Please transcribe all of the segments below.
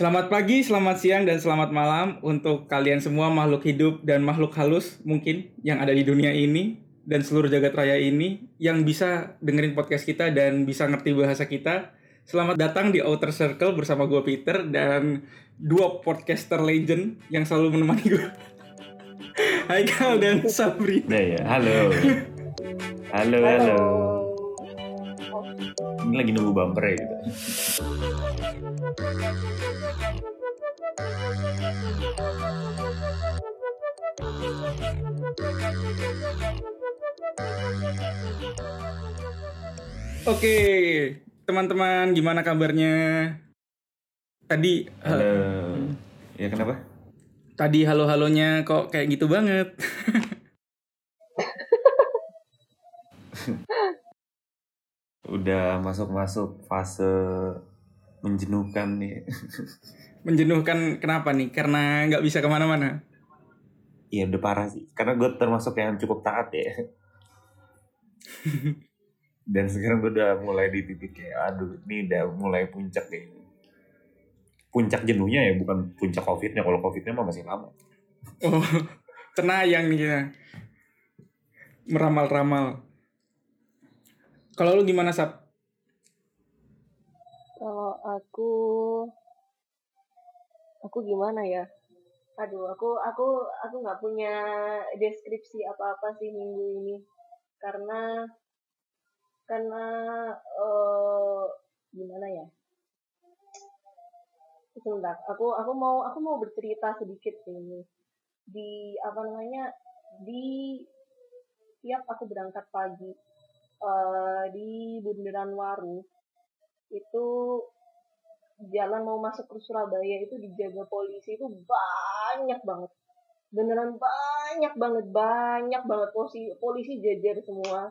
Selamat pagi, selamat siang, dan selamat malam untuk kalian semua makhluk hidup dan makhluk halus mungkin yang ada di dunia ini dan seluruh jagat raya ini yang bisa dengerin podcast kita dan bisa ngerti bahasa kita. Selamat datang di Outer Circle bersama gue Peter dan dua podcaster legend yang selalu menemani gue. Haikal dan Sabri. Nah ya, halo. Halo, halo. Ini lagi nunggu bumper ya Oke, teman-teman gimana kabarnya? Tadi Halo. Ya kenapa? tadi halo-halonya kok kayak gitu banget. Udah masuk-masuk fase menjenuhkan nih. Menjenuhkan kenapa nih? Karena nggak bisa ke mana-mana. Iya udah parah sih. Karena gue termasuk yang cukup taat ya. Dan sekarang gue udah mulai di titik kayak, aduh ini udah mulai puncak nih. Puncak jenuhnya ya, bukan puncak covidnya. Kalau covidnya mah masih lama. Oh, cenayang nih kita. Meramal-ramal. Kalau lu gimana, Sap? Kalau aku aku gimana ya? Aduh, aku aku aku nggak punya deskripsi apa-apa sih minggu ini karena karena eh gimana ya? Sebentar, aku aku mau aku mau bercerita sedikit ini. Di apa namanya? Di tiap aku berangkat pagi eh di Bundaran Waru itu jalan mau masuk ke Surabaya itu dijaga polisi itu banyak banget. Beneran banyak banget banyak banget polisi polisi jajar semua.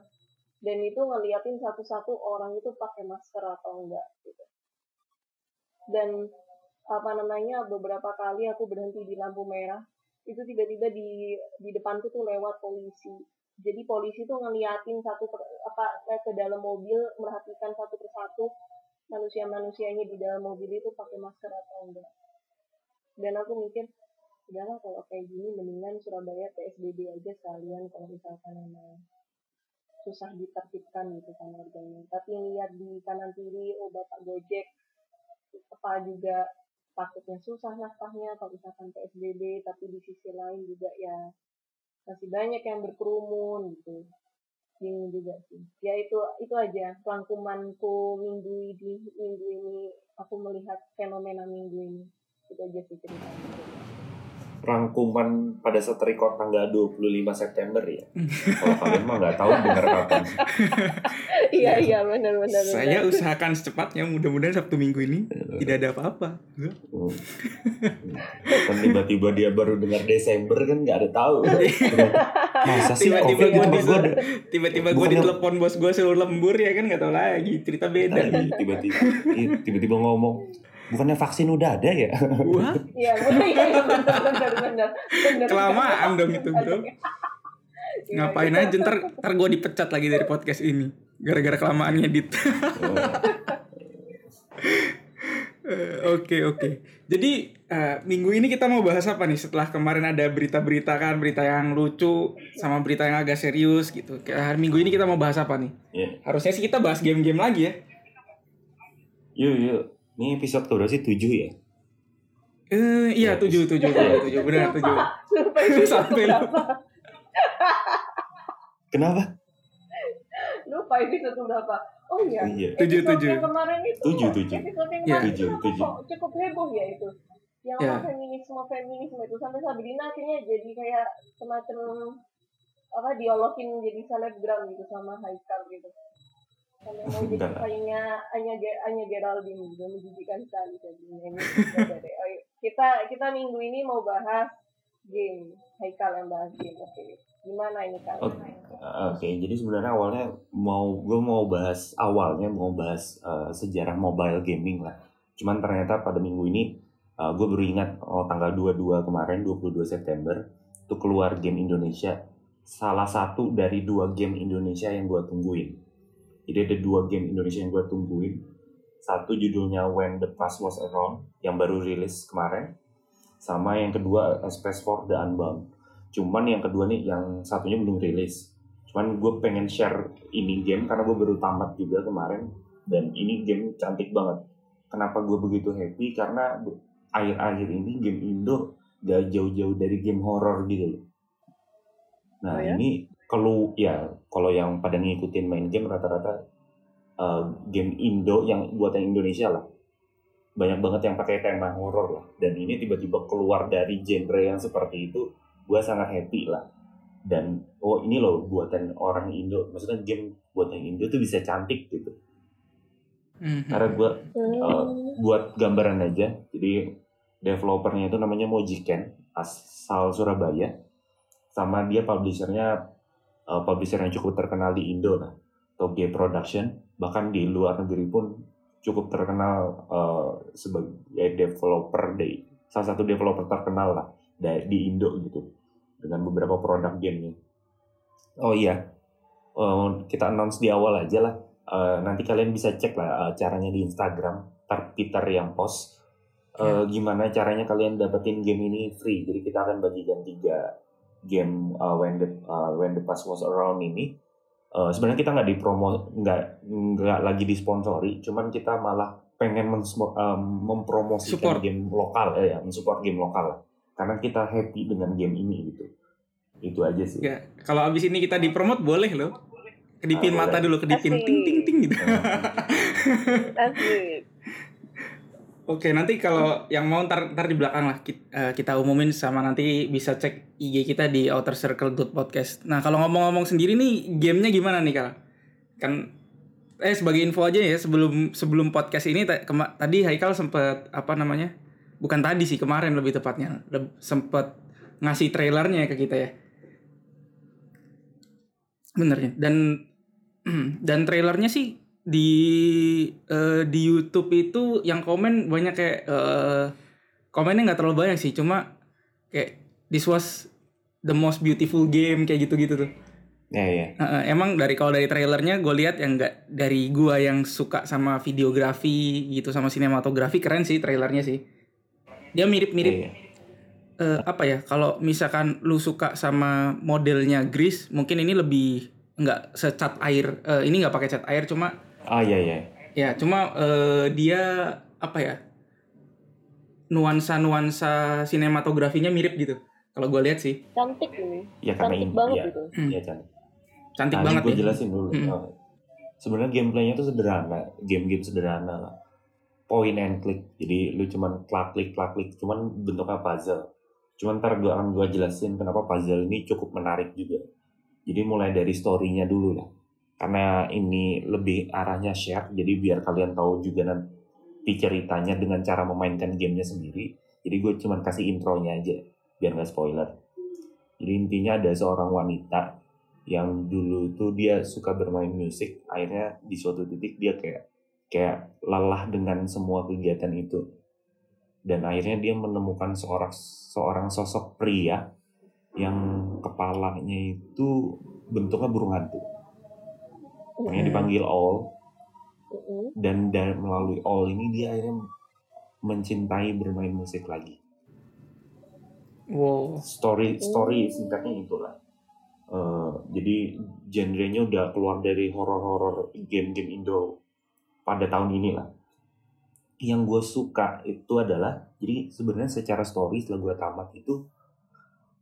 Dan itu ngeliatin satu-satu orang itu pakai masker atau enggak gitu. Dan apa namanya beberapa kali aku berhenti di lampu merah itu tiba-tiba di di depanku tuh lewat polisi. Jadi polisi tuh ngeliatin satu per, apa ke dalam mobil merhatikan satu persatu manusia-manusianya di dalam mobil itu pakai masker atau enggak. Dan aku mikir, udahlah kalau kayak gini mendingan Surabaya PSBB aja sekalian kalau misalkan memang susah ditertibkan gitu kan harganya. Tapi lihat di kanan kiri, oh bapak Gojek, apa juga takutnya susah nafkahnya kalau misalkan PSBB, tapi di sisi lain juga ya masih banyak yang berkerumun gitu bingung juga sih. Ya itu itu aja. Rangkumanku minggu ini minggu ini aku melihat fenomena minggu ini. Itu aja sih ceritanya Rangkuman pada saat record tanggal 25 September ya. Kalau kalian mah nggak tahu dengar kapan. iya iya benar benar Saya usahakan secepatnya, mudah-mudahan Sabtu Minggu ini tidak ada apa-apa. Hmm. Kan tiba-tiba dia baru dengar Desember kan nggak ada tahu. Masa sih Tiba-tiba gue itu di gua ada tiba-tiba gue ditelepon bos gue seluruh lembur ya kan nggak tahu lagi cerita beda. tiba-tiba tiba-tiba ngomong bukannya vaksin udah ada ya? Wah, iya benar iya benar benar benar benar kelamaan dong itu bro. Iya, Ngapain kita- aja ntar ntar gue dipecat lagi dari podcast ini gara-gara kelamaan ngedit. Eh, Oke oke. Jadi eh, minggu ini kita mau bahas apa nih setelah kemarin ada berita-berita kan berita yang lucu sama berita yang agak serius gitu. Hari minggu ini kita mau bahas apa nih? Ya. Harusnya sih kita bahas game-game lagi ya. Yuk yuk. Ini episode keberapa sih? 7 ya? Eh iya Ya, tujuh tujuh tujuh tujuh benar tujuh. lupa itu Sampai berapa Kenapa? lupa episode berapa oh iya Iya. Tujuh, tujuh. yang kemarin itu Tujuh, tujuh. episode yang Iya. kemarin Tujuh, itu tujuh. cukup heboh ya itu yang Iya. apa feminisme feminisme itu sampai Sabrina akhirnya jadi kayak semacam apa diolokin jadi selebgram gitu sama Haikal gitu Enggak lah. kayaknya Anya Ge- Anya Geraldine gitu menjijikan sekali deh. Oh, kita kita minggu ini mau bahas game Haikal yang bahas game oke gimana ini kak Oke, Oke, jadi sebenarnya awalnya mau gue mau bahas awalnya mau bahas eh, sejarah mobile gaming lah. Cuman ternyata pada minggu ini eh, gue baru ingat oh tanggal 22 kemarin 22 September itu keluar game Indonesia salah satu dari dua game Indonesia yang gue tungguin. Jadi ada dua game Indonesia yang gue tungguin. Satu judulnya When the Past Was Around yang baru rilis kemarin. Sama yang kedua A Space for the Unbound. Cuman yang kedua nih yang satunya belum rilis. Cuman gue pengen share ini game karena gue baru tamat juga kemarin dan ini game cantik banget. Kenapa gue begitu happy? Karena akhir-akhir ini game Indo gak jauh-jauh dari game horror gitu loh. Nah Oh ya? ini kalau ya kalau yang pada ngikutin main game rata-rata uh, game Indo yang buatan Indonesia lah banyak banget yang pakai tema horor lah dan ini tiba-tiba keluar dari genre yang seperti itu gue sangat happy lah dan oh ini loh buatan orang Indo maksudnya game buatan Indo tuh bisa cantik gitu Mhm. karena gue Hmm. Uh, buat gambaran aja. Jadi developernya itu namanya Mojiken, asal Surabaya. Sama dia publishernya uh, publisher yang cukup terkenal di Indo lah, Toge Production. Bahkan di luar negeri pun cukup terkenal uh, sebagai developer di salah satu developer terkenal lah di Indo gitu dengan beberapa produk gamenya. Oh iya, uh, kita announce di awal aja lah. Uh, nanti kalian bisa cek lah uh, caranya di Instagram Tar Peter yang post Uh, gimana caranya kalian dapetin game ini free jadi kita akan bagikan tiga game uh, when the uh, when the past was around ini Uh, sebenarnya kita nggak dipromo nggak nggak lagi disponsori cuman kita malah pengen um, mempromosikan Support. game lokal eh, ya mensupport game lokal lah karena kita happy dengan game ini gitu itu aja sih Ya, kalau abis ini kita dipromot boleh loh. Kedipin Ah, mata boleh. dulu, kedipin Asik. ting ting ting gitu. Asik. Oke, nanti kalau yang mau ntar, ntar di belakang lah kita, kita umumin sama nanti bisa cek IG kita di Outer Circle Good Podcast. Nah, kalau ngomong-ngomong sendiri nih, gamenya gimana nih Kal? Kan eh sebagai info aja ya sebelum sebelum podcast ini kema- tadi Haikal sempet apa namanya? Bukan tadi sih, kemarin lebih tepatnya. Leb- sempet ngasih trailernya ke kita ya. Bener ya. Dan dan trailernya sih di eh, di YouTube itu yang komen banyak kayak eh, komennya nggak terlalu banyak sih cuma kayak this was the most beautiful game kayak gitu-gitu tuh. Ya ya. Eh, emang dari kalau dari trailernya gue lihat yang nggak dari gua yang suka sama videografi gitu sama sinematografi keren sih trailernya sih. Dia mirip-mirip Iya. eh, apa ya kalau misalkan lu suka sama modelnya Gris mungkin ini lebih nggak secat air eh, ini nggak pakai cat air cuma ah ya ya ya cuma eh, dia apa ya nuansa nuansa sinematografinya mirip gitu kalau gue lihat sih Cantik ini. ya karena Cantik ini banget ya, gitu. Hmm. ya cantik cantik Nah, banget gue ya jelasin dulu. Hmm. Oh. Sebenarnya gameplaynya tuh sederhana, game-game sederhana lah. Point and click. Jadi lu cuman klak klik klak klik, cuman bentuknya puzzle. Cuman ntar gue akan gue jelasin kenapa puzzle ini cukup menarik juga. Jadi mulai dari story-nya dulu lah. Karena ini lebih arahnya share, jadi biar kalian tahu juga nanti ceritanya dengan cara memainkan gamenya sendiri. Jadi gue cuman kasih intronya aja, biar nggak spoiler. Jadi intinya ada seorang wanita yang dulu tuh dia suka bermain musik akhirnya di suatu titik dia kayak kayak lelah dengan semua kegiatan itu dan akhirnya dia menemukan seorang seorang sosok pria yang kepalanya itu bentuknya burung hantu makanya dipanggil All. Dan dari melalui All ini dia akhirnya mencintai bermain musik lagi. Wow. Story story Hmm. singkatnya itulah. Eh, jadi genrenya udah keluar dari horor-horor game-game Indo pada tahun ini lah yang gue suka itu adalah jadi sebenarnya secara story setelah gue tamat itu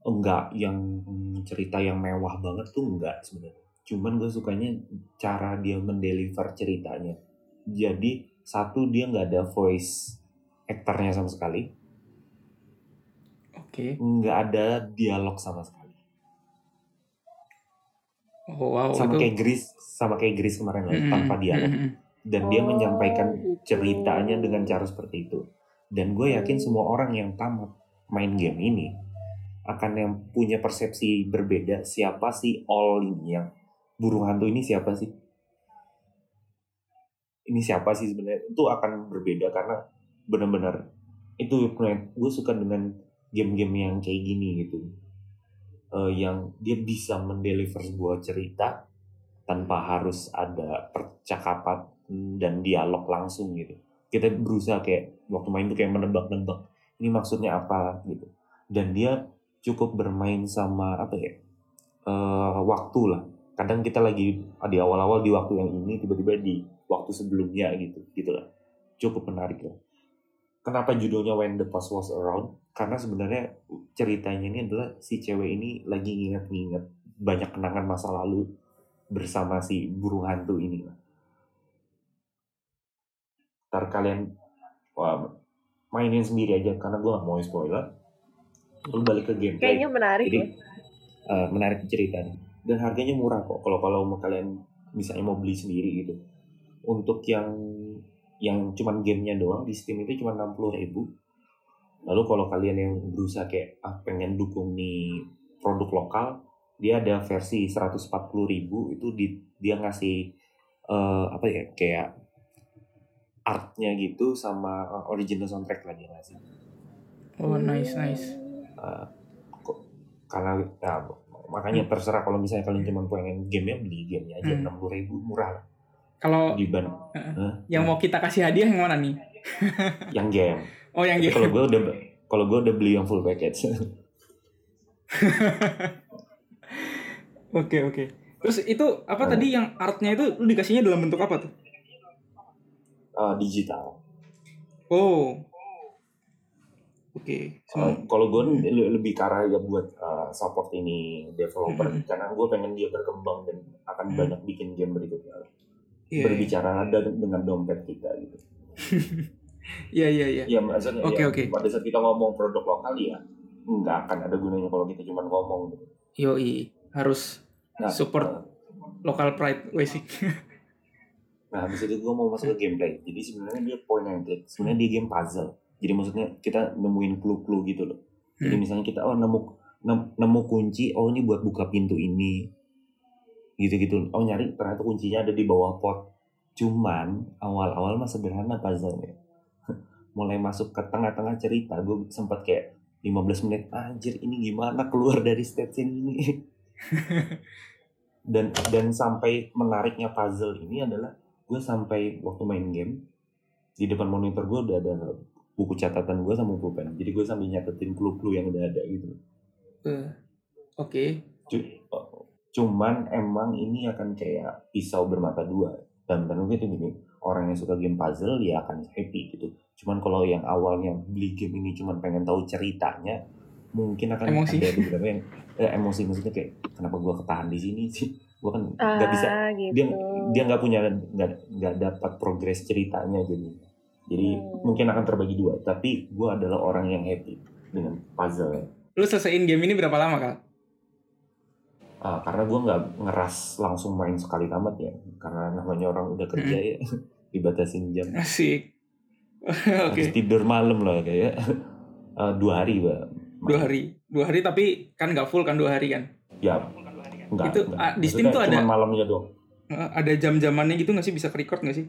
enggak yang cerita yang mewah banget tuh enggak sebenarnya cuman gue sukanya cara dia mendeliver ceritanya jadi satu dia nggak ada voice aktornya sama sekali oke nggak ada dialog sama sekali oh, wow sama itu kayak Gris sama kayak Gris kemarin lah, Mm-mm, tanpa dialog mm-mm. dan dia Oh, menyampaikan gitu. ceritanya dengan cara seperti itu dan gue yakin Hmm. semua orang yang tamat main game ini akan yang punya persepsi berbeda siapa sih all ini yang burung hantu ini siapa sih? Ini siapa sih sebenarnya? Itu akan berbeda karena benar-benar itu gue suka dengan game-game yang kayak gini gitu. Eh, yang dia bisa mendeliver sebuah cerita tanpa harus ada percakapan dan dialog langsung gitu. Kita berusaha kayak waktu main tuh kayak menebak-nebak ini maksudnya apa? gitu. Dan dia cukup bermain sama apa ya? Uh, waktu lah kadang kita lagi di awal-awal di waktu yang ini tiba-tiba di waktu sebelumnya gitu gitu lah cukup menarik lah kenapa judulnya When the Past Was Around? Karena sebenarnya ceritanya ini adalah si cewek ini lagi nginget-nginget banyak kenangan masa lalu bersama si burung hantu ini lah ntar kalian wah, mainin sendiri aja karena gue gak mau spoiler. Lalu balik ke gameplay. Kayaknya menarik jadi ya. uh, menarik ceritanya dan harganya murah kok. Kalau kalau mau kalian misalnya mau beli sendiri gitu. Untuk yang yang cuman gamenya doang di Steam itu cuma enam puluh ribu. Lalu kalau kalian yang berusaha kayak ah, pengen dukung nih produk lokal dia ada versi 140 ribu itu di, dia ngasih uh, apa ya kayak artnya gitu sama uh, original soundtrack lagi ngasih. Oh nice nice. uh, kok- karena ya, makanya terserah kalau misalnya kalian cuma pengen gamenya beli gamenya aja Hmm. enam puluh ribu murah lah Kalau dibanding Heeh. Hah? yang mau kita kasih hadiah yang mana nih? yang game Oh yang Tapi gitu. kalau gue udah kalau gue udah beli yang full package Oke oke. Terus itu apa Oh. tadi yang artnya itu lu dikasihnya dalam bentuk apa tuh? uh, digital Oh. Oke. Uh, Sem- kalau gue le- lebih ke arah ya buat uh, support ini developer Mhm. karena gue pengen dia berkembang dan akan Mhm. banyak bikin game berikutnya Iya, iya. berbicara ada dengan dompet kita gitu Iya iya iya. ya maksudnya Oke, ya, oke. pada saat kita ngomong produk lokal ya nggak akan ada gunanya kalau kita cuma ngomong gitu. Yoi, harus Nah, Support. uh, local pride wesik. Nah, habis itu gue mau masuk ke gameplay. Jadi sebenarnya dia point and click. Sebenarnya dia game puzzle. Jadi maksudnya kita nemuin clue-clue gitu loh. Jadi Hmm. misalnya kita oh nemu nem- nemu kunci, oh ini buat buka pintu ini. Gitu-gitu. Oh nyari ternyata kuncinya ada di bawah pot. Cuman awal-awal mah sederhana puzzle-nya. Mulai masuk ke tengah-tengah cerita, gue sempat kayak 15 menit anjir ini gimana keluar dari stage ini. dan dan sampai menariknya puzzle ini adalah gue sampai waktu main game di depan monitor gue udah ada buku catatan gue sama pulpen. Jadi gue sambil nyatetin clue-clue yang udah ada gitu Eh, Oke. Cu- cuman emang ini akan kayak pisau bermata dua. Dan dan mungkin itu gini orang yang suka game puzzle ya akan happy gitu. Cuman kalau yang awalnya beli game ini cuman pengen tahu ceritanya mungkin akan Emosi. ada beberapa yang eh, emosi. Maksudnya kayak kenapa gue ketahan di sini sih? Gue kan nggak bisa Ah, gitu. dia dia nggak punya nggak nggak dapat progres ceritanya jadi jadi Hmm. mungkin akan terbagi dua tapi gue adalah orang yang happy dengan puzzle Lu selesaiin game ini berapa lama kal? Ah, karena gue nggak ngeras langsung main sekali tamat ya karena namanya orang udah kerja ya dibatasin jam Asik. Oke. harus tidur malam loh kayak Ah, dua hari pak Dua hari. Dua hari tapi kan nggak full kan dua hari kan? ya enggak, Itu, enggak. ah, di Steam Maksudnya tuh ada- malamnya doang Eh, Ada jam-jamannya gitu nggak sih bisa ke record nggak sih?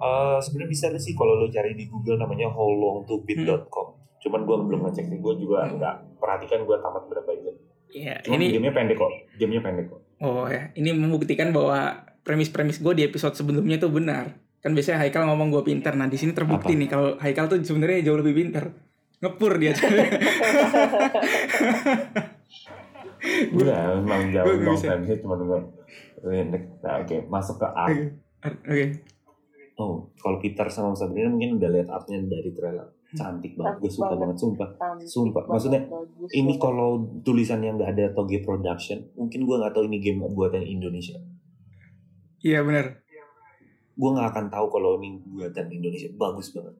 Eh, sebenarnya bisa sih kalau lo cari di Google namanya howlongtobeat.com cuman gue belum ngecek sih gue juga Hmm. nggak perhatikan gue tamat berapa jam Iya. Cuman Ini gamenya pendek kok. Gamenya pendek kok. oh ya. Ini membuktikan bahwa premis-premis gue di episode sebelumnya itu benar. Kan biasanya Haikal ngomong gue pinter. Nah di sini terbukti Apa? nih kalau Haikal tuh sebenarnya jauh lebih pinter. Ngepur dia. Udah, emang jauh sih cuma gue pendek. Nah, oke, masuk ke art. Oke. Oh, kalau Peter sama Sabrina mungkin udah lihat artnya dari trailer. Cantik banget, gue suka banget. banget, sumpah. Cantik Sumpah, banget, maksudnya bagus Ini banget. kalau tulisan yang nggak ada Toge Production, mungkin gue nggak tahu ini game buatan Indonesia. Iya benar. Gue nggak akan tahu kalau ini buatan Indonesia. Bagus banget.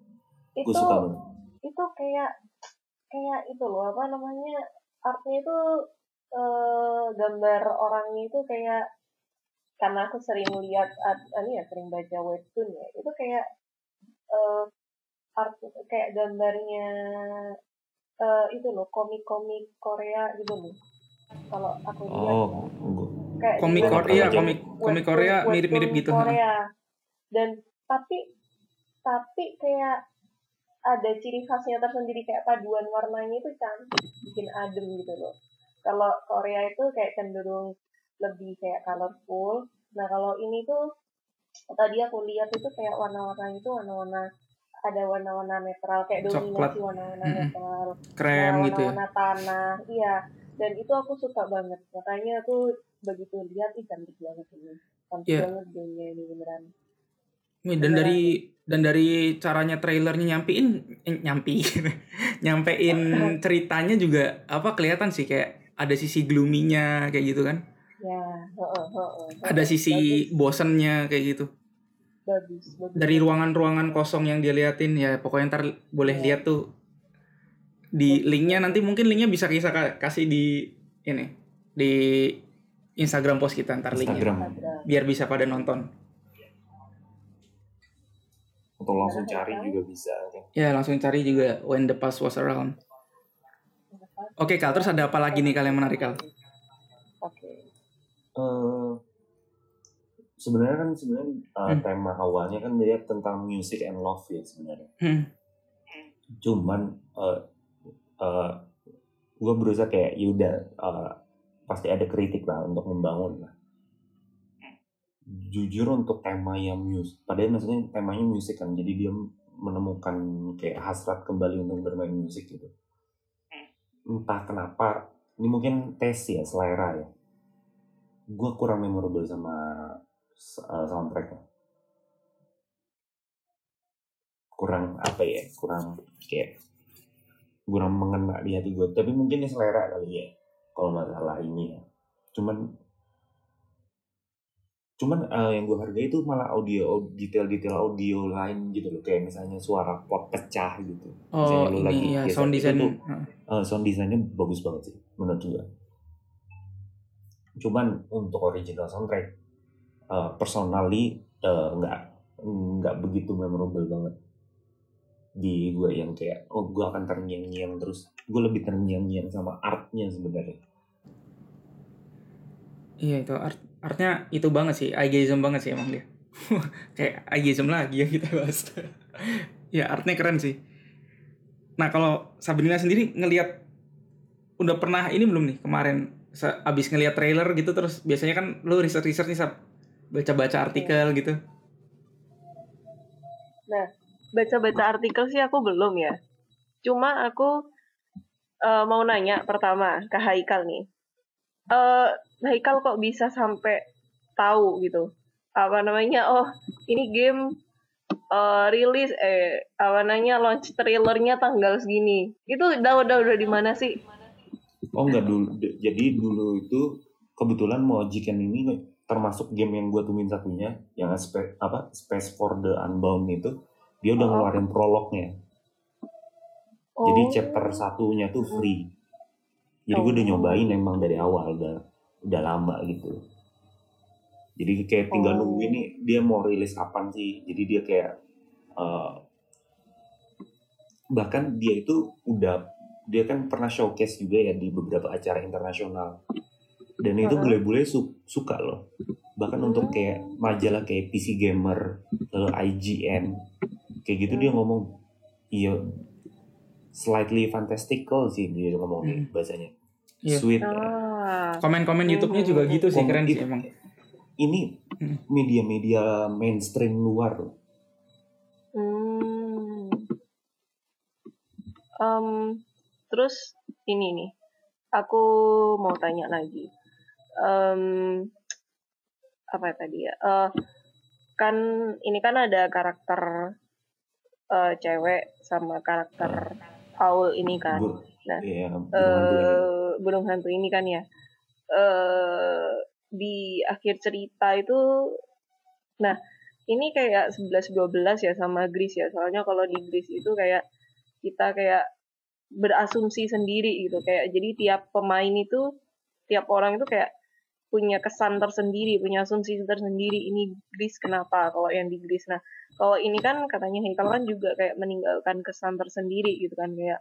Gue suka banget. itu kayak kayak itu loh apa namanya artnya itu eh, gambar orangnya itu kayak karena aku sering lihat art, ini ya sering baca webtoon ya itu kayak eh, art kayak gambarnya eh, itu loh komik-komik Korea gitu loh kalau aku lihat Oh, ya. kayak Komik Korea, komik komik Korea webtoon- mirip-mirip gitu. Korea. Dan tapi tapi kayak ada ciri khasnya tersendiri kayak paduan warnanya itu cantik, bikin adem gitu loh. Kalau Korea itu kayak cenderung lebih kayak colorful. Nah kalau ini tuh tadi aku lihat itu kayak warna-warna itu warna-warna ada warna-warna netral kayak dominasi warna-warna Mm-mm. netral Krem Nah, gitu ya. warna-warna tanah iya dan itu aku suka banget makanya aku begitu lihat ih cantik banget ini cantik Iya. banget gamenya ini beneran dan Beneran. dari dan dari caranya trailernya nyampein eh, nyampi nyampein ceritanya juga apa kelihatan sih kayak ada sisi gloomy-nya kayak gitu kan. Ya. Ada sisi bosennya kayak gitu. bagus bagus, bagus. Dari ruangan-ruangan kosong yang dia liatin ya pokoknya ntar boleh Iya. lihat tuh di linknya nanti mungkin linknya bisa kita ka- kasih di ini di Instagram post kita ntar linknya Instagram Instagram. biar bisa pada nonton. atau langsung cari juga bisa kan. Ya langsung cari juga when the past was around. Oke Kal, terus ada apa lagi nih kalian menarik Kal? Eh, sebenarnya kan sebenarnya uh, Hmm. tema awalnya kan dia tentang music and love ya sebenarnya. Hmm. Cuman uh, uh, gue berusaha kayak yaudah uh, pasti ada kritik lah untuk membangun lah. Jujur untuk tema yang musik, padahal maksudnya temanya musik kan, jadi dia menemukan kayak hasrat kembali untuk bermain musik gitu. Entah kenapa, ini mungkin tes ya selera ya. Gue kurang memorable sama uh, soundtracknya. Kurang apa ya, kurang kayak kurang mengena di hati gue. Tapi mungkin ini selera kali ya, kalau masalah ini ya. Cuman cuman eh, yang gue hargai itu malah audio detail-detail audio lain gitu loh kayak misalnya suara pot pecah gitu Oh Misalnya lu lagi ini ya geser, sound itu design. tuh, Heeh. eh, sound desainnya bagus banget sih menurut gue cuman untuk original soundtrack eh, personally eh, nggak nggak begitu memorable banget di gue yang kayak oh gue akan terngiang-ngiang terus gue lebih terngiang-ngiang sama artnya sebenarnya Iya itu art artnya itu banget sih, ageism banget sih emang dia. Kayak ageism lagi yang kita bahas. ya artnya keren sih. Nah kalau Sabrina sendiri ngelihat udah pernah ini belum nih kemarin abis ngelihat trailer gitu terus biasanya kan lu riset riset nih Sab baca-baca artikel gitu. baca-baca artikel sih aku belum ya. Cuma aku eh, mau nanya pertama ke Haikal nih. Eh Haikal kok bisa sampai tahu gitu? Apa namanya? Oh, ini game eh, rilis eh apa namanya launch trailernya tanggal segini. Itu udah udah udah di mana sih? Oh enggak dulu. Jadi dulu itu kebetulan mau Jiken ini termasuk game yang gue tungguin satunya yang spe, apa Space for the Unbound itu dia udah Oh. ngeluarin prolognya. Oh, Jadi chapter satunya tuh free. Jadi gue udah Oh. nyobain emang dari awal udah udah lama gitu. Jadi kayak tinggal Oh. nunggu ini dia mau rilis kapan sih. Jadi dia kayak eh, bahkan dia itu udah dia kan pernah showcase juga ya di beberapa acara internasional. Dan itu bule-bule su- suka loh. Bahkan untuk Hmm. kayak majalah kayak PC Gamer, lalu IGN, kayak gitu dia Hmm. ngomong, iya slightly fantastical sih dia ngomongnya Hmm. bahasanya. Iya. Sweet. Ah. Komen-komen YouTube-nya juga gitu sih keren sih emang. Ini Hmm. media-media mainstream luar loh. Hmm. Em, terus ini nih, aku mau tanya lagi. Em, apa tadi ya? Eh, kan ini kan ada karakter eh, cewek sama karakter Paul ini kan. Bu- Nah, iya, burung hantu ini. eh burung hantu ini kan ya. eh di akhir cerita itu nah ini kayak 11 12 ya sama Gris ya. Soalnya kalau di Gris itu kayak kita kayak berasumsi sendiri gitu kayak jadi tiap pemain itu tiap orang itu kayak punya kesan tersendiri, punya asumsi tersendiri ini Gris kenapa kalau yang di Gris. Nah, kalau ini kan katanya Haikal kan juga kayak meninggalkan kesan tersendiri gitu kan kayak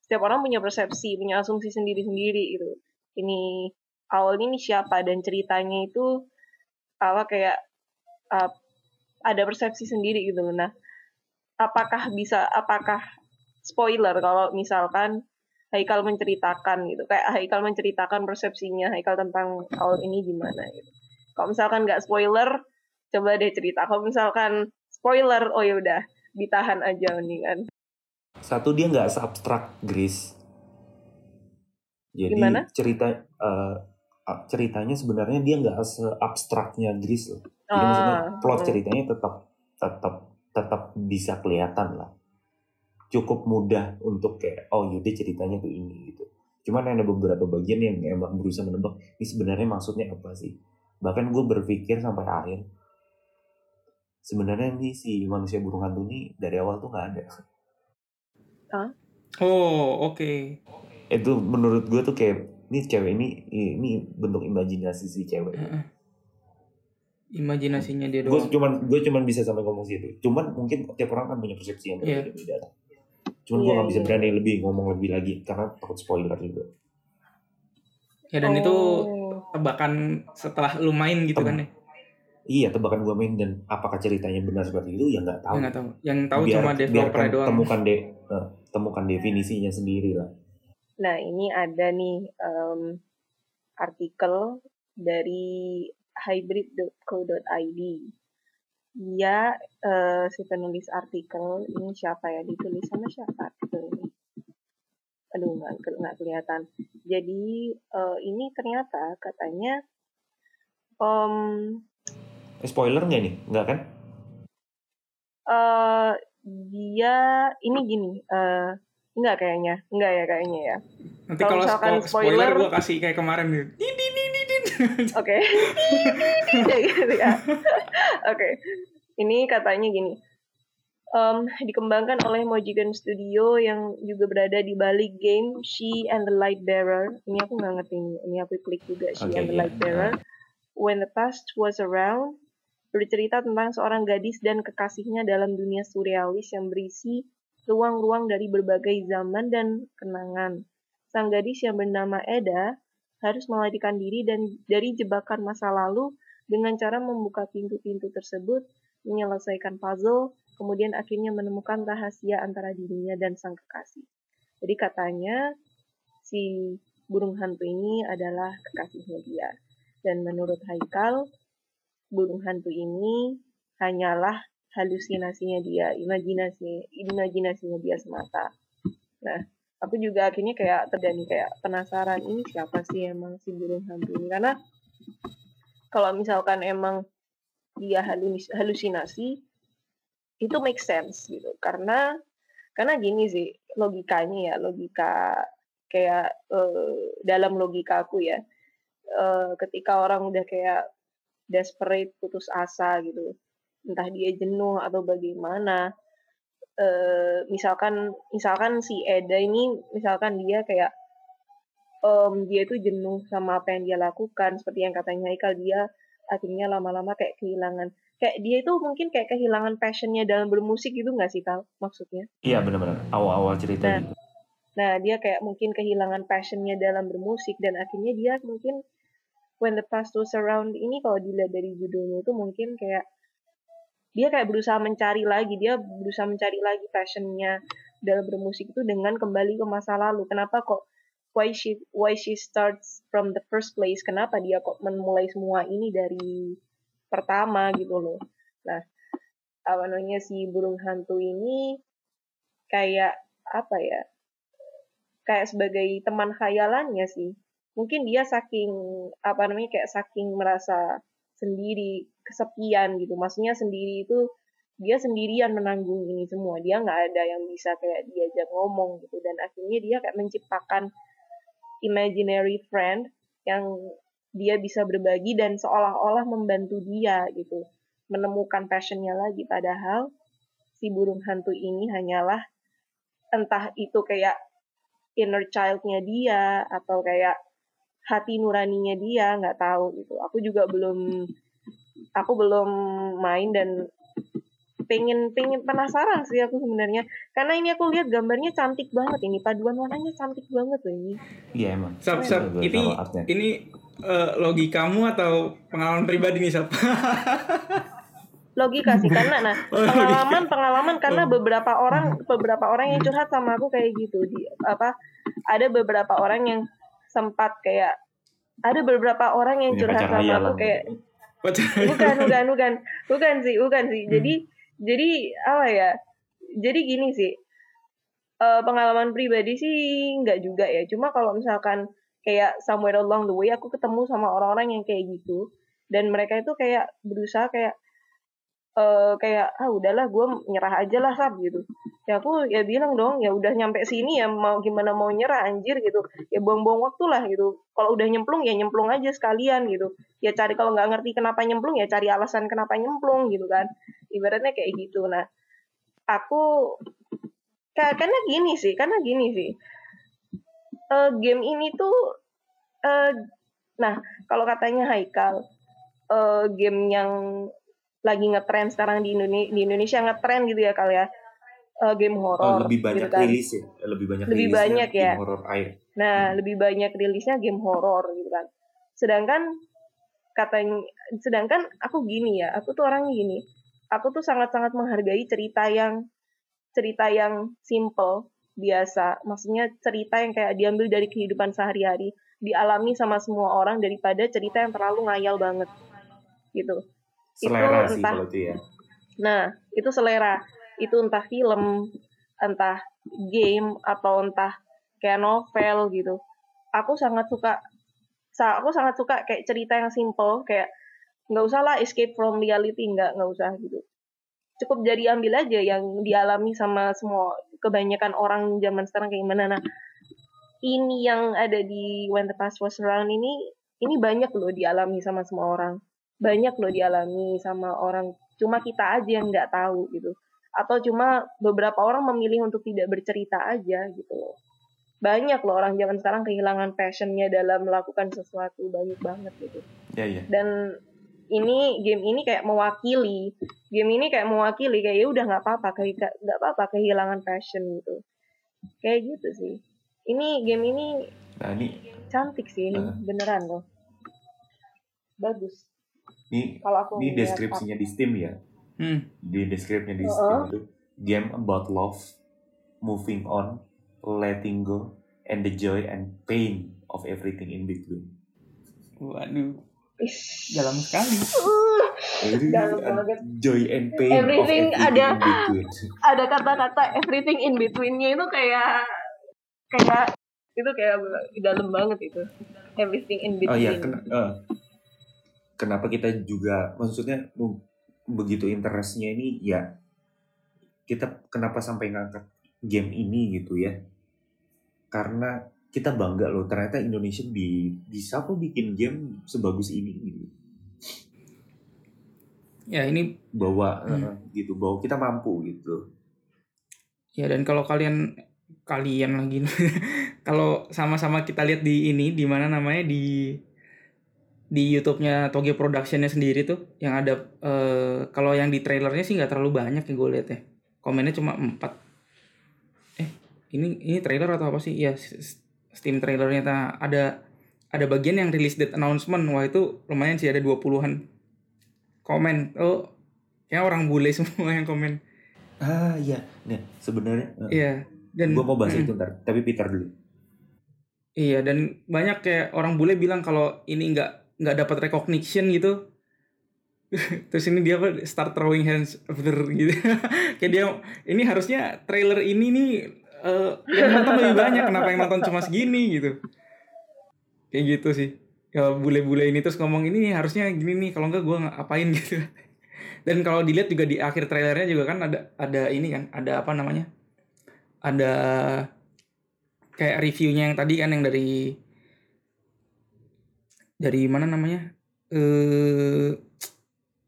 setiap orang punya persepsi, punya asumsi sendiri-sendiri gitu. Ini awal ini siapa dan ceritanya itu apa kayak uh, ada persepsi sendiri gitu. Nah, apakah bisa apakah spoiler kalau misalkan Haikal menceritakan gitu kayak Haikal menceritakan persepsinya Haikal tentang awal ini gimana gitu. Kalau misalkan nggak spoiler, coba deh cerita kalau misalkan spoiler oh ya udah ditahan aja mendingan Satu dia nggak seabstrak Gris. Jadi Gimana? cerita uh, ceritanya sebenarnya dia nggak seabstraknya Gris loh. Jadi maksudnya Ah, plot hmm. ceritanya tetap tetap tetap bisa kelihatan lah. Cukup mudah untuk kayak oh yaudah ceritanya tuh ini gitu. Cuman ada beberapa bagian yang emang berusaha menebak ini sebenarnya maksudnya apa sih. Bahkan gue berpikir sampai akhir sebenarnya nih si manusia burung hantu ini dari awal tuh nggak ada. Oh, oke. Itu menurut gue tuh kayak ini cewek ini ini bentuk imajinasi si cewek. Heeh. Imajinasinya dia gue doang. cuman gue cuman bisa sampai ngomong situ cuman mungkin tiap orang kan punya persepsi yang Iya. berbeda-beda cuman gue Iya, nggak bisa iya. berani lebih ngomong lebih lagi karena takut spoiler juga Ya dan itu Oh. tebakan setelah lu main gitu Tem- kan ya. iya tebakan gue main dan apakah ceritanya benar seperti itu ya nggak tahu Ya tahu. Yang tahu Biar- cuma biarkan doang. temukan de eh, temukan definisinya sendiri lah Nah, ini ada nih em, artikel dari hybrid.co.id. Dia eh, si penulis artikel ini siapa ya? Ditulis sama siapa artikel ini? Aduh, nggak nggak kelihatan. Jadi eh, ini ternyata katanya em, eh, spoiler nggak nih nggak kan eh dia ini gini. eh Enggak kayaknya, enggak ya kayaknya ya. Nanti Kalau kalau spoiler, spoiler- gue kasih kayak kemarin gitu. Oke. Kayak gitu ya. Oke. Ini katanya gini. Em, dikembangkan oleh Mojigan Studio yang juga berada di balik game She and the Light Bearer. Ini aku nggak ngerti ini. Ini aku klik juga She Oke, and the iya. Light Bearer. When the past was around, bercerita tentang seorang gadis dan kekasihnya dalam dunia surrealis yang berisi ruang-ruang dari berbagai zaman dan kenangan. Sang gadis yang bernama Eda harus melarikan diri dan dari jebakan masa lalu dengan cara membuka pintu-pintu tersebut, menyelesaikan puzzle, kemudian akhirnya menemukan rahasia antara dirinya dan sang kekasih. Jadi katanya si burung hantu ini adalah kekasihnya dia. Dan menurut Haikal, burung hantu ini hanyalah halusinasinya dia, imajinasi imajinasinya dia semata. Nah, aku juga akhirnya kayak terdani kayak penasaran ini siapa sih emang si burung hantu ini? Karena kalau misalkan emang dia halus- halusinasi itu make sense gitu. Karena karena gini sih logikanya ya logika kayak eh, dalam logika aku ya eh, ketika orang udah kayak desperate putus asa gitu entah dia jenuh atau bagaimana eh, misalkan misalkan si Eda ini misalkan dia kayak em, dia itu jenuh sama apa yang dia lakukan. Seperti yang katanya Haikal dia akhirnya lama-lama kayak kehilangan. Kayak dia itu mungkin kayak kehilangan passionnya dalam bermusik gitu nggak sih tal? Maksudnya? Iya benar-benar awal-awal cerita Nah. gitu. Nah, dia kayak mungkin kehilangan passionnya dalam bermusik dan akhirnya dia mungkin when the past was around ini kalau dilihat dari judulnya itu mungkin kayak dia kayak berusaha mencari lagi, dia berusaha mencari lagi passionnya dalam bermusik itu dengan kembali ke masa lalu. Kenapa kok why she why she starts from the first place? Kenapa dia kok memulai semua ini dari pertama gitu loh. Nah, apa namanya si burung hantu ini kayak apa ya? kayak sebagai teman khayalannya sih. Mungkin dia saking apa namanya kayak saking merasa sendiri, kesepian gitu. Maksudnya sendiri itu dia sendirian menanggung ini semua. Dia nggak ada yang bisa kayak diajak ngomong gitu. Dan akhirnya dia kayak menciptakan imaginary friend yang dia bisa berbagi dan seolah-olah membantu dia gitu. Menemukan passionnya lagi. Padahal si burung hantu ini hanyalah entah itu kayak inner child-nya dia atau kayak hati nuraninya dia nggak tahu gitu aku juga belum aku belum main dan pengen pengen penasaran sih aku sebenarnya karena ini aku lihat gambarnya cantik banget ini paduan warnanya cantik banget loh ini iya emang Sap, sap, Gua ini ini eh, logikamu atau pengalaman pribadi nih, Sap? logika sih karena nah Oh, pengalaman pengalaman karena Oh. beberapa orang beberapa orang yang curhat sama aku kayak gitu di apa ada beberapa orang yang sempat kayak ada beberapa orang yang curhat sama aku kayak. Bukan bukan bukan. Bukan sih bukan sih. Hmm. jadi jadi apa ya? Jadi gini sih. Eh, pengalaman pribadi sih nggak juga ya. Cuma kalau misalkan kayak somewhere along the way aku ketemu sama orang-orang yang kayak gitu dan mereka itu kayak berusaha kayak eh kayak ah udahlah gue nyerah aja lah sab gitu. Ya aku ya bilang dong ya udah nyampe sini ya mau gimana mau nyerah anjir gitu. Ya buang-buang waktu lah gitu. Kalau udah nyemplung ya nyemplung aja sekalian gitu. Ya cari kalau nggak ngerti kenapa nyemplung ya cari alasan kenapa nyemplung gitu kan. Ibaratnya kayak gitu. Nah aku ka- karena gini sih karena gini sih. Eh, game ini tuh eh nah kalau katanya Haikal eh game yang lagi ngetren sekarang di Indonesia di Indonesia ngetren gitu ya kal ya Eh, game Oh, horor lebih banyak gitu kan. rilis ya, lebih banyak Lebih rilisnya banyak ya. game horror air. Nah, Hmm. lebih banyak rilisnya game horor gitu kan. Sedangkan katanya sedangkan aku gini ya, aku tuh orang gini. Aku tuh sangat-sangat menghargai cerita yang cerita yang simple, biasa. Maksudnya cerita yang kayak diambil dari kehidupan sehari-hari, dialami sama semua orang daripada cerita yang terlalu ngayal banget. Gitu. Selera sih entah- kalau itu ya. Nah, itu selera. Itu entah film, entah game, atau entah kayak novel gitu. Aku sangat suka, sa- aku sangat suka kayak cerita yang simple, kayak nggak usah lah escape from reality, nggak nggak usah gitu. Cukup jadi ambil aja yang dialami sama semua kebanyakan orang zaman sekarang kayak gimana. Nah, ini yang ada di When the Past Was Around ini, ini banyak loh dialami sama semua orang banyak loh dialami sama orang. Cuma kita aja yang nggak tahu gitu. Atau cuma beberapa orang memilih untuk tidak bercerita aja gitu loh. Banyak loh orang zaman sekarang kehilangan passionnya dalam melakukan sesuatu. Banyak banget gitu. Ya ya. dan ini game ini kayak mewakili. Game ini kayak mewakili kayak ya udah nggak apa-apa kayak nggak apa-apa kehilangan passion gitu. Kayak gitu sih. Ini game ini Nah ini cantik sih ini Uh. beneran loh. Bagus ini kalau aku ini deskripsinya di Steam ya. Hmm. Di deskripsinya di Uh-uh. Steam itu game about love, moving on, letting go, and the joy and pain of everything in between. Waduh, Ish. dalam sekali. Uh, Jadi, Dalam uh, banget. joy and pain Everything of everything ada- in between. ada kata-kata everything in betweennya itu kayak kayak itu kayak dalam banget itu everything in Oh iya, between ken- eh, kenapa kita juga maksudnya begitu interestnya ini ya kita kenapa sampai ngangkat game ini gitu ya? Karena kita bangga loh ternyata Indonesia bi- bisa kok bikin game sebagus ini gitu. Ya ini Bahwa Hmm. eh, gitu, bahwa kita mampu gitu. ya dan kalau kalian kalian lagi kalau sama-sama kita lihat di ini di mana namanya di di YouTube-nya Toge Production-nya sendiri tuh yang ada eh, kalau yang di trailernya sih nggak terlalu banyak ya gue lihat ya. Komennya cuma 4 eh ini ini trailer atau apa sih? Ya Steam trailernya. Ta- ada ada bagian yang release date announcement. Wah itu lumayan sih ada 20-an komen. Oh kayak orang bule semua yang komen. Ah iya, nah sebenarnya eh, iya dan gua mau bahas Mm. itu ntar, tapi Peter dulu. Iya dan banyak kayak orang bule bilang kalau ini nggak nggak dapat recognition gitu. Terus ini dia apa start throwing hands after gitu. kayak dia ini harusnya trailer ini nih eh, yang nonton lebih banyak kenapa yang nonton cuma segini gitu. Kayak gitu sih. Ya bule-bule ini terus ngomong ini harusnya gini nih kalau enggak gua ngapain gitu. Dan kalau dilihat juga di akhir trailernya juga kan ada ada ini kan ada apa namanya? Ada kayak reviewnya yang tadi kan yang dari dari mana namanya? Eh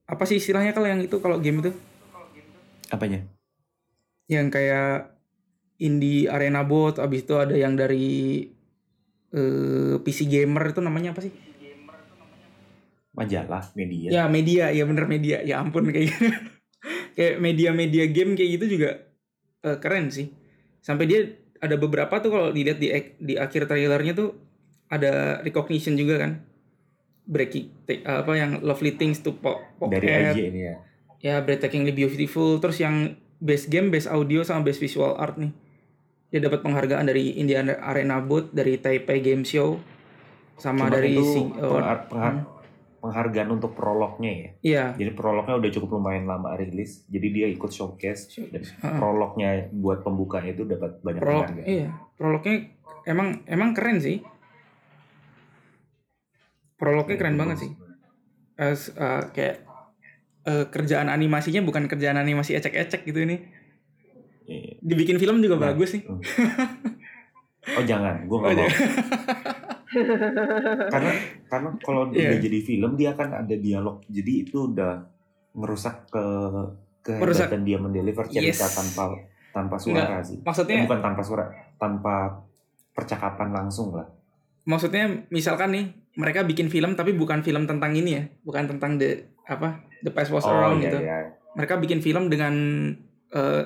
apa sih istilahnya kalau yang itu kalau game itu? Apanya? yang kayak indie arena bot abis itu ada yang dari eh PC gamer itu namanya apa sih? Majalah, media. ya media. Ya bener media. Ya ampun kayak gitu. Kayak media-media game kayak gitu juga eh, keren sih. Sampai dia ada beberapa tuh kalau dilihat di di akhir trailernya tuh ada recognition juga kan breaking apa yang lovely things to pop, Dari IG ini ya. ya breathtakingly beautiful terus yang best game best audio sama best visual art nih dia dapat penghargaan dari Indian Arena Booth dari Taipei Game Show sama Cuman dari itu Sing- oh, pengar- pengar- hmm. penghargaan untuk prolognya ya. Iya. Jadi prolognya udah cukup lumayan lama rilis. Jadi dia ikut showcase. Dan Heeh. prolognya buat pembukanya itu dapat banyak Prolog, penghargaan. iya. Prolognya emang emang keren sih. Prolognya keren banget sih. Eh, s- eh, kayak eh, kerjaan animasinya bukan kerjaan animasi ecek-ecek gitu ini. Iya. Dibikin film juga Nah. bagus sih. Oh jangan, gue Oh, nggak mau. karena karena kalau Iya. udah jadi film dia kan ada dialog. Jadi itu udah merusak ke kehebatan dia mendeliver cerita Yes. tanpa tanpa suara sih. Eh, Maksudnya bukan tanpa suara, tanpa percakapan langsung lah. Maksudnya misalkan nih mereka bikin film tapi bukan film tentang ini ya, bukan tentang the apa the past was around iya, gitu. iya. Mereka bikin film dengan eh,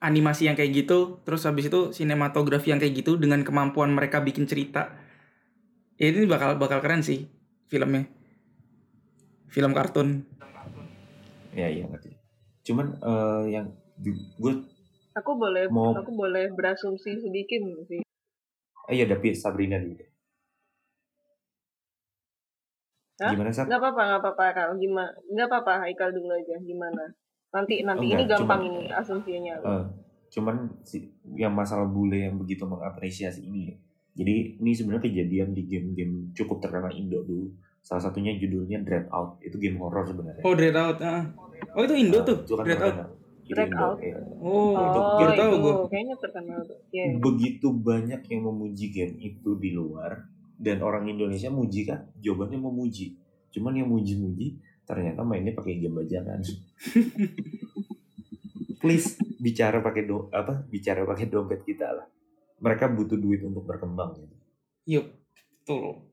animasi yang kayak gitu, terus habis itu sinematografi yang kayak gitu dengan kemampuan mereka bikin cerita. Ya ini bakal bakal keren sih filmnya. Film kartun. Iya, iya ngerti. Cuman eh, yang gue Aku boleh Mau- aku boleh berasumsi sedikit sih. Oh iya tapi Sabrina dulu deh. Hah? Gimana Sab? Nggak apa-apa, nggak apa-apa Kak. Gimana? Nggak apa-apa, Haikal dulu aja. Gimana? Nanti nanti Enggak, ini gampang cuma- ini asumsinya. Eh, cuman si, yang masalah bule yang begitu mengapresiasi ini ya. Jadi ini sebenarnya kejadian di game-game cukup terkenal Indo dulu. Salah satunya judulnya Dread Out. Itu game horror sebenarnya. Oh, Dread Out. ah. Oh, itu Indo Nah, tuh. itu kan Dread Out. Terkenal. Itu Dread Indo, Out. ya. Oh, itu oh, baru tahu itu gue. kayaknya terkenal tuh. Iya. Begitu banyak yang memuji game itu di luar dan orang Indonesia muji kan? Jawabannya memuji. Cuman yang muji-muji ternyata mainnya pakai game bajakan. Please bicara pakai do apa? Bicara pakai dompet kita lah. Mereka butuh duit untuk berkembang gitu. Yup, betul.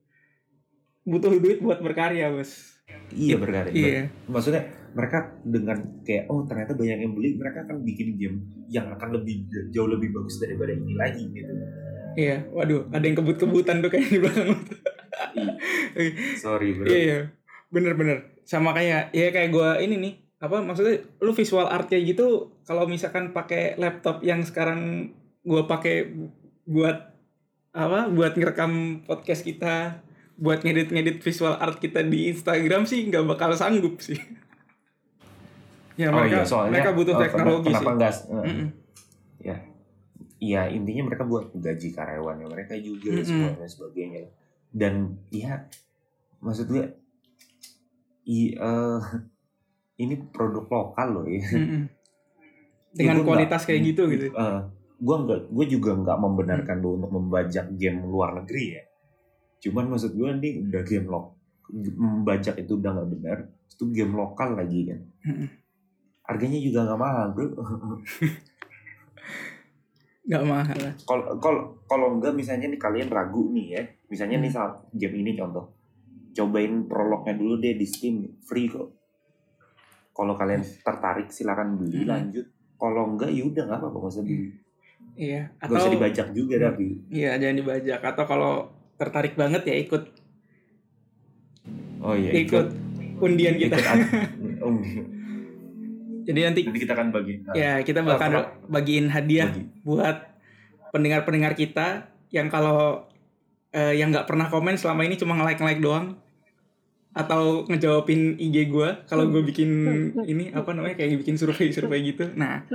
Butuh duit buat berkarya, Bos. Iya berkarya. Iya. Maksudnya mereka dengan kayak oh ternyata banyak yang beli, mereka akan bikin game yang akan lebih jauh lebih bagus daripada ini lagi gitu. Iya, waduh, ada yang kebut-kebutan tuh kayak di belakang. Sorry bro. Iya, iya. Bener-bener. Sama kayak, ya kayak gua ini nih, apa maksudnya lu visual art kayak gitu kalau misalkan pakai laptop yang sekarang gua pakai buat apa buat ngerekam podcast kita buat ngedit-ngedit visual art kita di Instagram sih nggak bakal sanggup sih ya Oh mereka iya, soalnya mereka butuh oh, teknologi kenapa sih enggak? eh, Mm-mm. Ya, iya intinya mereka buat gaji karyawannya mereka juga Mm-mm. semua dan sebagainya. Dan ya, maksud gue, i, eh, ini produk lokal loh ya. Mm-mm. dengan Gua kualitas nggak- kayak gitu gitu Eh, gue nggak, gue juga nggak membenarkan lo untuk membajak game luar negeri ya. Cuman maksud gue ini udah game lo, membajak itu udah nggak benar. Itu game lokal lagi kan. Mm-mm. Harganya juga nggak mahal bro. nggak mahal kalau kalau kalau enggak misalnya nih kalian ragu nih ya. Misalnya nih Hmm. saat game ini contoh. Cobain prolognya dulu deh di Steam. Free kok. Kalau kalian tertarik silakan beli Hmm. lanjut. Kalau enggak ya udah nggak apa-apa nggak usah beli iya nggak usah atau dibajak juga Hmm. tapi iya jangan dibajak. Atau kalau tertarik banget ya ikut. Oh iya ikut undian kita. Ikut oh, jadi nanti nanti kita akan bagi nah, ya kita bakal kalau- bagiin hadiah bagi. buat pendengar-pendengar kita yang kalau eh, yang nggak pernah komen selama ini cuma nge-like nge-like doang atau ngejawabin IG gue kalau gue bikin ini apa namanya kayak bikin survei survei gitu nah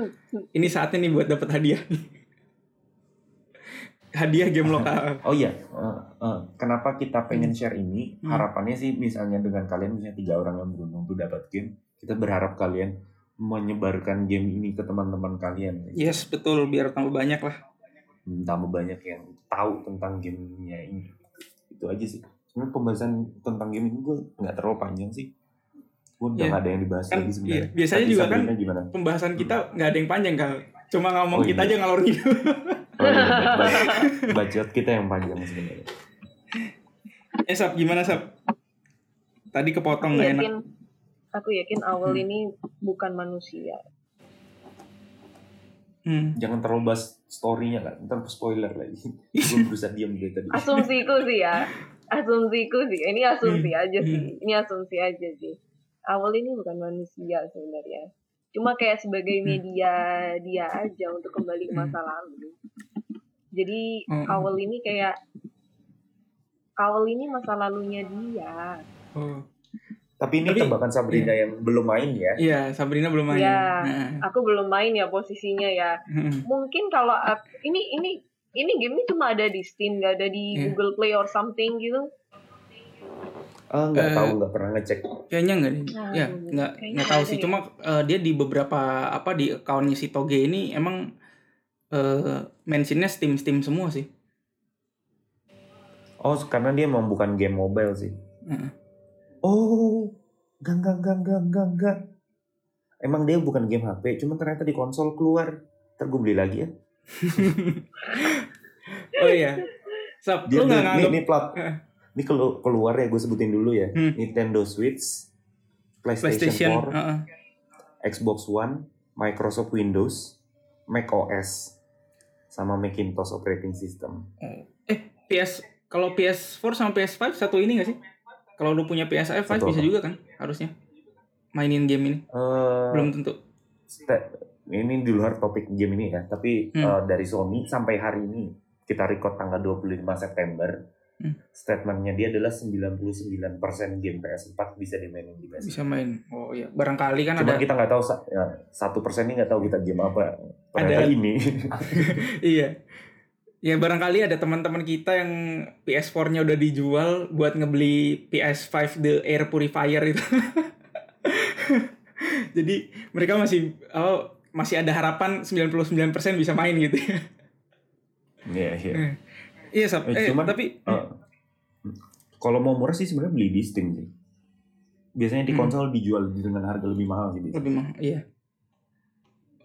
ini saatnya nih buat dapat hadiah hadiah game lokal Oh iya, eh, eh, kenapa kita pengen share ini? Hmm. Harapannya sih misalnya dengan kalian misalnya tiga orang yang beruntung tuh dapat game, kita berharap kalian menyebarkan game ini ke teman-teman kalian. yes betul biar tambah banyak lah Hmm, Tambah banyak yang tahu tentang gamenya ini. Itu aja sih. Sebenarnya pembahasan tentang game ini gue nggak terlalu panjang sih. Gue udah Iya. nggak ada yang dibahas Kan, lagi sebenarnya. iya. Biasanya Tadi juga kan gimana? pembahasan kita nggak ada yang panjang kan cuma ngomong Oh, kita iya. aja ngalor gitu Oh iya, bacot kita yang panjang sebenarnya. eh sap gimana sap tadi kepotong nggak enak aku yakin awal Hmm. ini bukan manusia. hmm. Jangan terlalu bahas story-nya kan, ntar spoiler lagi. Gue berusaha diam dari tadi. Asumsiku sih ya. Asumsiku sih. Ini asumsi Hmm. aja sih. Ini asumsi aja sih. Awal ini bukan manusia sebenarnya. Cuma kayak sebagai Hmm. media dia aja untuk kembali ke masa lalu. Jadi Hmm. awal ini kayak awal ini masa lalunya dia. Oh. Tapi ini Tapi- tebakan Sabrina yang belum main ya. Iya, Sabrina belum main. Iya. Nah. Aku belum main ya posisinya ya. Mungkin kalau aku, ini ini ini game ini cuma ada di Steam, nggak ada di Iya. Google Play or something gitu. Ah, nggak Eh, tahu, nggak pernah ngecek. Kayaknya enggak deh. Nah, ya, enggak nggak enggak tahu sih. ya. Cuma eh, dia di beberapa apa di akunnya si Toge ini emang eh mentionnya Steam Steam semua sih. Oh, karena dia emang bukan game mobile sih. Heeh. Oh, enggak, enggak, enggak, enggak, enggak, enggak. Emang dia bukan game HP, cuma ternyata di konsol keluar. Ntar gue beli lagi ya. Oh iya. Sap, Dia lu ini, nganggap ini plat. Eh. Ini kelu- keluar ya, gue sebutin dulu ya. Hmm. Nintendo Switch, PlayStation, PlayStation? 4, heeh. Xbox One, Microsoft Windows, Mac OS, sama Macintosh operating system. PS kalau PS4 sama PS5 satu ini nggak sih? Kalau lu punya PS5 Satu bisa juga kan harusnya mainin game ini. Eh, Belum tentu. ini di luar topik game ini ya, tapi Hmm. eh, dari Sony sampai hari ini kita record tanggal 25 September. Hmm. Statementnya dia adalah 99% game PS4 bisa dimainin di PS4. Bisa main. Oh iya, barangkali kan Cuma ada kita nggak tahu ya, satu persen ini nggak tahu kita game apa pada Ada- ini. iya. Ya barangkali ada teman-teman kita yang PS4-nya udah dijual buat ngebeli PS5 The Air Purifier itu. Jadi mereka masih oh, masih ada harapan 99% bisa main gitu ya. Iya iya. Iya, Sab. Eh, Eh, cuman- tapi Eh, kalau mau murah sih sebenarnya beli di Steam sih. Biasanya di Hmm. konsol dijual dengan harga lebih mahal sih. biasanya. lebih mahal, iya.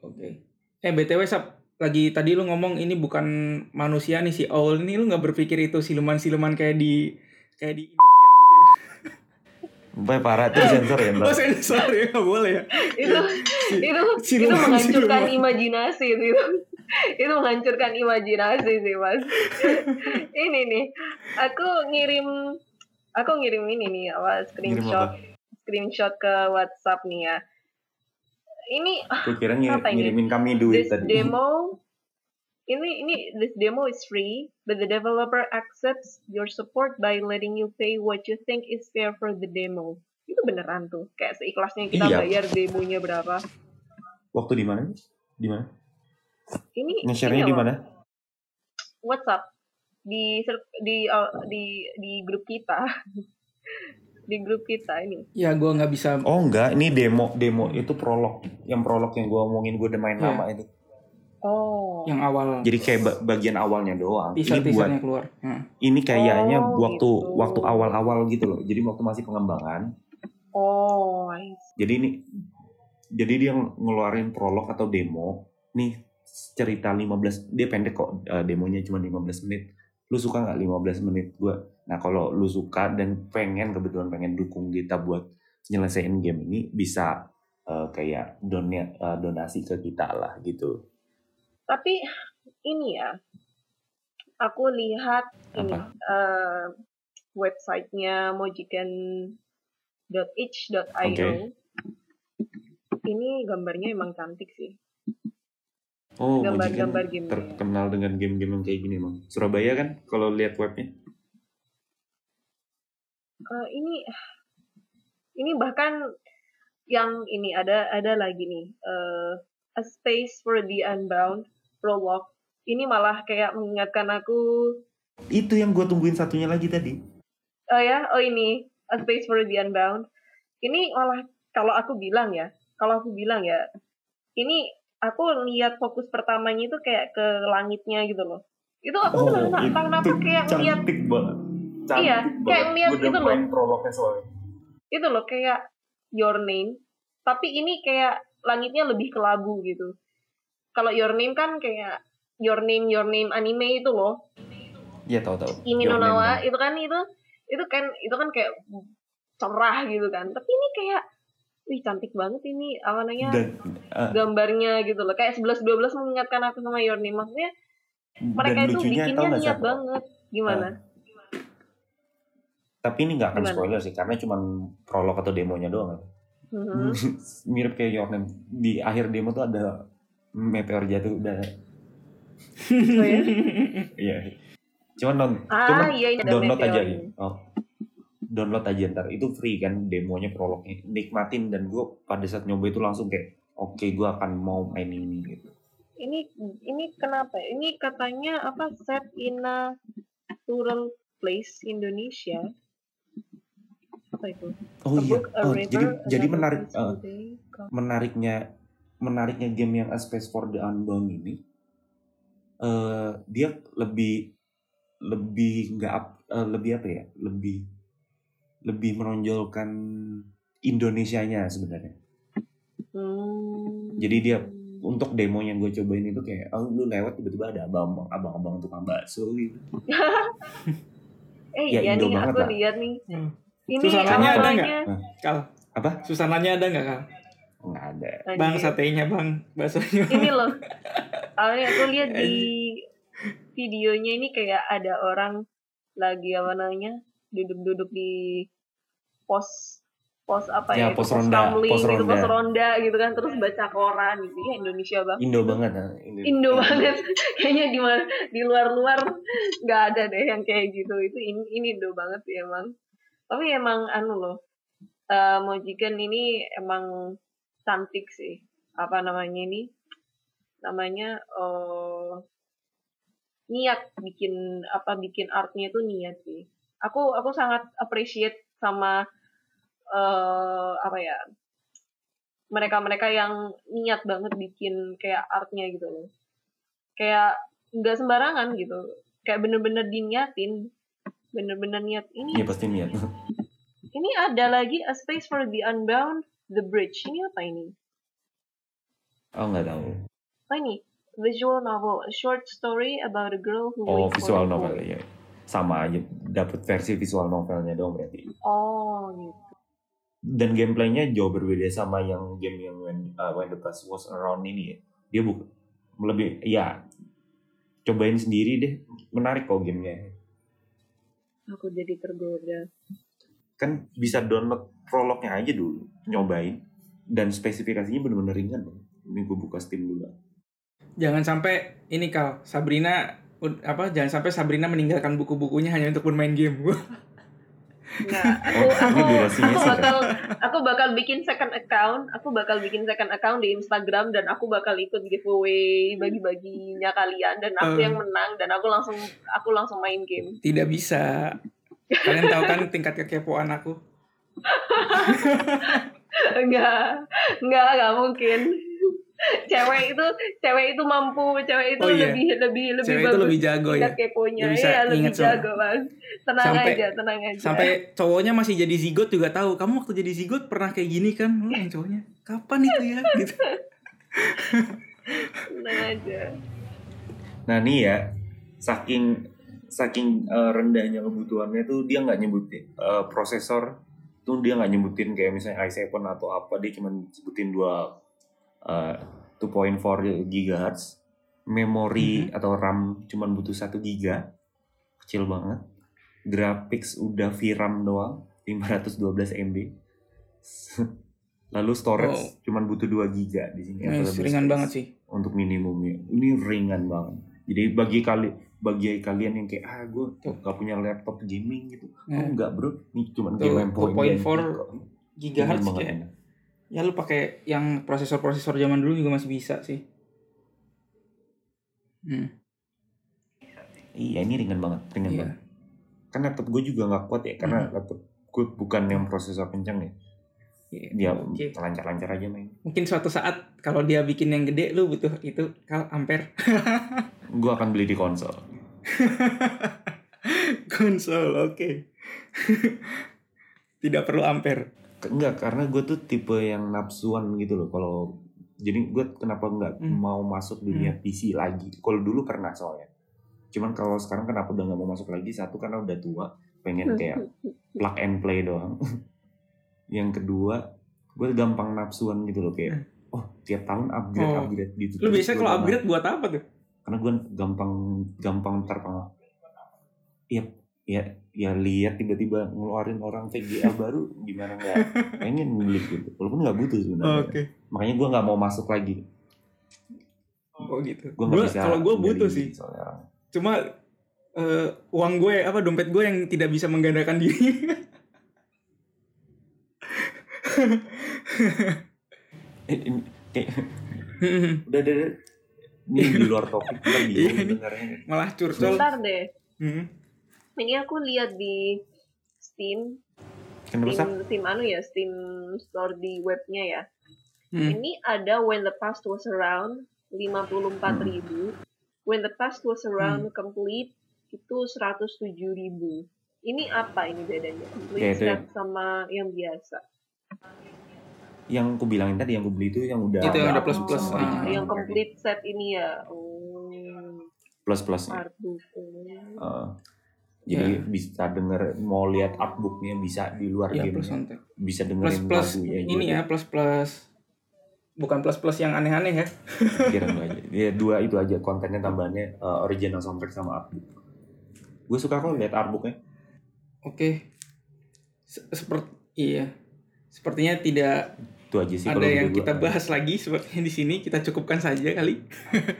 Oke. Eh, BTW Sab, lagi tadi lu ngomong ini bukan manusia nih si Owl ini lu nggak berpikir itu siluman-siluman kayak di kayak di Indosiar gitu ya. Sampai parah tuh sensor ya Oh ntar. sensor ya nggak boleh ya. itu itu itu siluman, menghancurkan siluman. imajinasi itu itu menghancurkan imajinasi sih mas ini nih aku ngirim aku ngirim ini nih apa screenshot screenshot ke WhatsApp nih ya ini Gue kira ngir- Apa ini? ngirimin kami duit this tadi. demo ini ini this demo is free but the developer accepts your support by letting you pay what you think is fair for the demo itu beneran tuh kayak seikhlasnya kita Iya. bayar demonya berapa Waktu di mana? Di mana? ini Nge-share-nya ini di mana? WhatsApp di di uh, di di grup kita di grup kita ini Ya gua nggak bisa. Oh enggak, ini demo demo itu prolog. Yang prolog yang gue omongin gue udah main Iya. lama itu. oh yang awal Jadi kayak ba- bagian awalnya doang. teaser ini buat keluar. Nah. ini kayaknya Oh, waktu gitu. waktu awal-awal gitu loh. Jadi waktu masih pengembangan. oh. Jadi ini jadi dia ngeluarin prolog atau demo. Nih cerita 15 dia pendek kok eh, demonya cuma 15 menit. Lu suka nggak 15 menit gua? Nah, kalau lu suka dan pengen kebetulan pengen dukung kita buat nyelesain game ini bisa eh, kayak donia- eh, donasi ke kita lah gitu. tapi ini ya aku lihat ini Apa? eh, websitenya mojiken.itch.io Oke. ini gambarnya emang cantik sih Oh, Gambar-gambar game. terkenal dengan game-game yang kayak gini emang. Surabaya kan kalau lihat webnya. Eh, ini ini bahkan yang ini ada ada lagi nih eh, a space for the unbound prologue ini malah kayak mengingatkan aku Itu yang gue tungguin satunya lagi tadi. oh ya oh ini a space for the unbound ini malah kalau aku bilang ya kalau aku bilang ya ini aku lihat fokus pertamanya itu kayak ke langitnya gitu loh itu aku oh, entah kenapa kayak ngeliat cantik banget. Cantik Iya, kayak ngeliat Gua udah itu loh. prolognya soalnya. itu loh kayak your name tapi ini kayak langitnya lebih kelabu gitu kalau your name kan kayak your name your name anime itu loh Iya tahu tahu. Kimi no Nawa tahu. itu kan itu itu kan itu kan kayak cerah gitu kan tapi ini kayak wih cantik banget ini apa namanya eh, gambarnya gitu loh kayak 11 12 mengingatkan aku sama your name maksudnya mereka itu lucunya bikinnya niat siapa? banget gimana Tapi ini nggak akan Gimana? spoiler sih karena cuma prolog atau demonya doang. Mhm. Mirip kayak Your Name. Di akhir demo tuh ada meteor jatuh udah. Oh ya? Iya. Cuman non, ah cuman iya download aja gitu. Oh. Download aja ntar itu free kan demonya prolognya nikmatin dan gue pada saat nyoba itu langsung kayak oke gue akan mau main ini gitu Ini ini kenapa? ya? Ini katanya apa set in a rural place Indonesia. Apa itu? oh A iya oh, river, jadi jadi menarik come- menariknya menariknya game yang A Space for the Unbound ini eh dia lebih lebih nggak eh, lebih apa ya lebih lebih menonjolkan Indonesianya sebenarnya Hmm. Jadi dia untuk demo yang gue cobain itu kayak oh lu lewat tiba-tiba ada abang abang-abang tukang bakso gitu Eh Ya, iya Indo nih banget aku lah. lihat nih. Hmm. Ini Susananya ada awalnya Kal, apa susananya ada nggak Kal? nggak ada Bang, satenya bang, baksonya. ini loh. Awalnya aku lihat di videonya ini kayak ada orang lagi apa namanya duduk-duduk di pos pos apa Ya, ya, pos ronda, pos gitu, ronda. pos ronda. gitu kan terus baca koran gitu. Ya Indonesia banget. Indo banget nah. Indo, Indo banget. Kayaknya di mana di luar-luar nggak ada deh yang kayak gitu. Itu ini, ini Indo banget sih emang. Tapi emang anu loh Mojikan ini emang cantik sih. Apa namanya ini? Namanya eh niat bikin apa bikin artnya tuh niat sih aku aku sangat appreciate sama eh apa ya mereka-mereka yang niat banget bikin kayak artnya gitu loh. Kayak nggak sembarangan gitu. Kayak bener-bener diniatin bener-bener niat ini Iya pasti niat. ini ada lagi a space for the unbound the bridge. Ini apa ini? Oh nggak tahu. oh ini? Visual novel a short story about a girl who Oh visual novel ya. Sama aja dapat versi visual novelnya dong berarti. oh gitu. Dan gameplaynya jauh berbeda sama yang game yang when, uh, when the past was around ini ya. Dia bukan lebih ya cobain sendiri deh. Menarik kok gamenya. Aku jadi tergoda. Kan bisa download prolognya aja dulu nyobain. Dan spesifikasinya bener-bener ringan. Ini gue buka steam dulu. Jangan sampai ini Kal, Sabrina apa jangan sampai Sabrina meninggalkan buku-bukunya hanya untuk bermain game. Nggak, aku Oh, aku durasinya aku sih, bakal aku bakal bikin second account aku bakal bikin second account di Instagram dan aku bakal ikut giveaway bagi-baginya kalian dan aku Hmm. yang menang dan aku langsung aku langsung main game Tidak bisa. Kalian tahu kan tingkat kekepoan aku. enggak enggak enggak mungkin cewek itu cewek itu mampu cewek itu Oh iya. lebih lebih lebih Cewek itu bagus lebih jago ya. keponya bisa iya lebih jago bang tenang Sampai- aja tenang aja Sampai cowoknya masih jadi zigot juga tahu. Kamu waktu jadi zigot pernah kayak gini kan? Oh, yang cowoknya. Kapan itu ya? Gitu. tenang aja nah nih ya saking saking eh, rendahnya kebutuhannya tuh dia nggak nyebutin eh, prosesor tuh dia nggak nyebutin kayak misalnya i7 atau apa dia cuma sebutin dua eh, 2.4 GHz memori atau RAM cuman butuh 1 giga. Kecil banget. Graphics udah VRAM doang 512 MB lalu storage Oh. cuman butuh 2 giga di sini. Available ringan banget sih. untuk minimumnya. Ini ringan banget. Jadi bagi kali bagi kalian yang kayak ah gue gak punya laptop gaming gitu. Oh Eh, enggak bro. Ini cuma game yang point 2.4 gigahertz kayak. Ya lu pakai yang prosesor-prosesor zaman dulu juga masih bisa sih. Hmm, iya ini ringan banget ringan iya. banget kan laptop gue juga nggak kuat ya karena Hmm. laptop gue bukan yang prosesor kencang ya Iya, dia oke. lancar-lancar aja main Mungkin suatu saat kalau dia bikin yang gede lu butuh itu kal ampere gue akan beli di konsol konsol oke. Tidak perlu ampere. Enggak karena gue tuh tipe yang nafsuan gitu loh. Kalau jadi gue kenapa nggak Hmm. mau masuk dunia PC lagi? Kalau dulu pernah soalnya. Cuman kalau sekarang kenapa udah nggak mau masuk lagi? Satu karena udah tua pengen kayak plug and play doang. Yang kedua gue gampang nafsuan gitu loh kayak oh tiap tahun upgrade Oh. upgrade gitu Lu biasanya kalau upgrade buat apa tuh? karena gue gampang gampang terpengaruh. Iya ya ya lihat tiba-tiba ngeluarin orang VGA baru gimana nggak pengen beli gitu walaupun nggak butuh sebenarnya Oke. makanya gue nggak mau masuk lagi Oh gitu. gue nggak Gua- bisa kalau gue butuh sih. soalnya. Cuma eh, uang gue apa dompet gue yang tidak bisa menggandakan diri. Eh, ini- kayak- udah udah udah. ini di luar topik kita Iya. Malah curcol. Bentar deh. Hmm. Ini aku lihat di Steam, sih? Steam, Steam anu ya, Steam Store di webnya ya. Hmm. Ini ada When the Past Was Around 54.000. When the Past Was Around complete itu 107.000. Ini apa ini bedanya? Complete Ya, set sama yang biasa. Yang aku bilangin tadi yang aku beli itu yang udah Itu yang ada upload plus-plus, sama ah. yang complete set ini ya. Oh, plus plus. Jadi Ya. bisa denger mau lihat artbooknya bisa di luar Ya game plus bisa Plus dengerin plus lagunya ini ya plus plus bukan plus plus yang aneh-aneh ya. kira aja ya dua itu aja kontennya tambahannya uh, original soundtrack sama artbook gue suka kok lihat artbooknya Oke. Se- Seperti iya. Sepertinya tidak itu aja sih ada yang kita gua. bahas lagi sepertinya di sini kita cukupkan saja kali.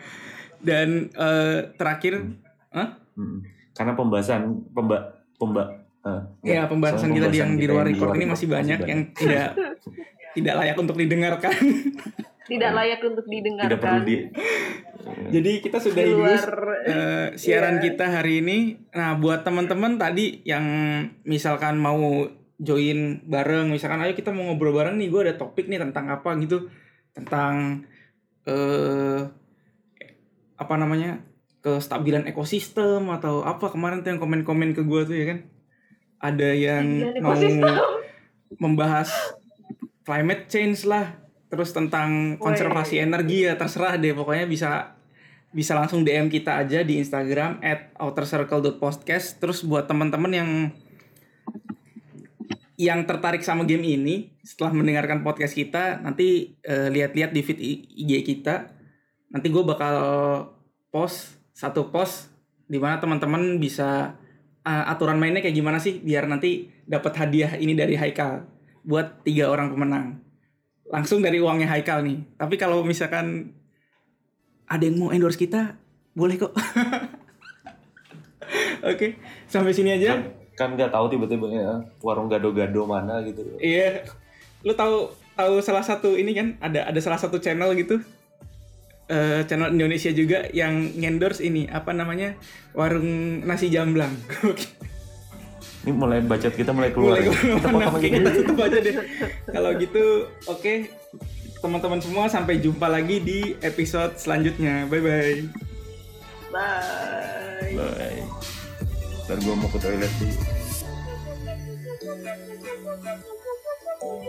Dan eh, terakhir, Hah? Mm-mm. Karena pembahasan pemba pemba uh, ya pembahasan kita di yang pembahasan di luar record ini masih banyak yang tidak tidak layak untuk didengarkan. Tidak layak untuk didengarkan. tidak perlu di Jadi kita dulu luar eh, siaran Iya. kita hari ini. Nah, buat teman-teman tadi yang misalkan mau join bareng, misalkan ayo kita mau ngobrol bareng nih, gue ada topik nih tentang apa gitu, tentang eh apa namanya kestabilan ekosistem atau apa kemarin tuh yang komen-komen ke gue tuh ya kan, ada yang mau membahas climate change lah, terus tentang konservasi energi ya terserah deh. Pokoknya bisa bisa langsung DM kita aja di Instagram at outercircle.podcast terus buat teman-teman yang yang tertarik sama game ini setelah mendengarkan podcast kita nanti eh, lihat-lihat di feed IG kita. Nanti gue bakal post satu post di mana teman-teman bisa eh, aturan mainnya kayak gimana sih biar nanti dapat hadiah ini dari Haikal buat tiga orang pemenang. Langsung dari uangnya Haikal nih. Tapi kalau misalkan ada yang mau endorse kita boleh kok. Oke sampai sini aja. Kan kan nggak tahu tiba-tiba ya, warung gado-gado mana gitu. Iya. Lu tahu tahu salah satu ini kan ada ada salah satu channel gitu. Eh channel Indonesia juga yang endorse ini apa namanya? Warung nasi jamblang. ini mulai bacot kita mulai keluar Mulai ya. kita potong kita tutup aja deh. Kalau gitu, oke. Teman-teman semua sampai jumpa lagi di episode selanjutnya. Bye bye. Bye. Bye. Ntar gue mau ke toilet dulu.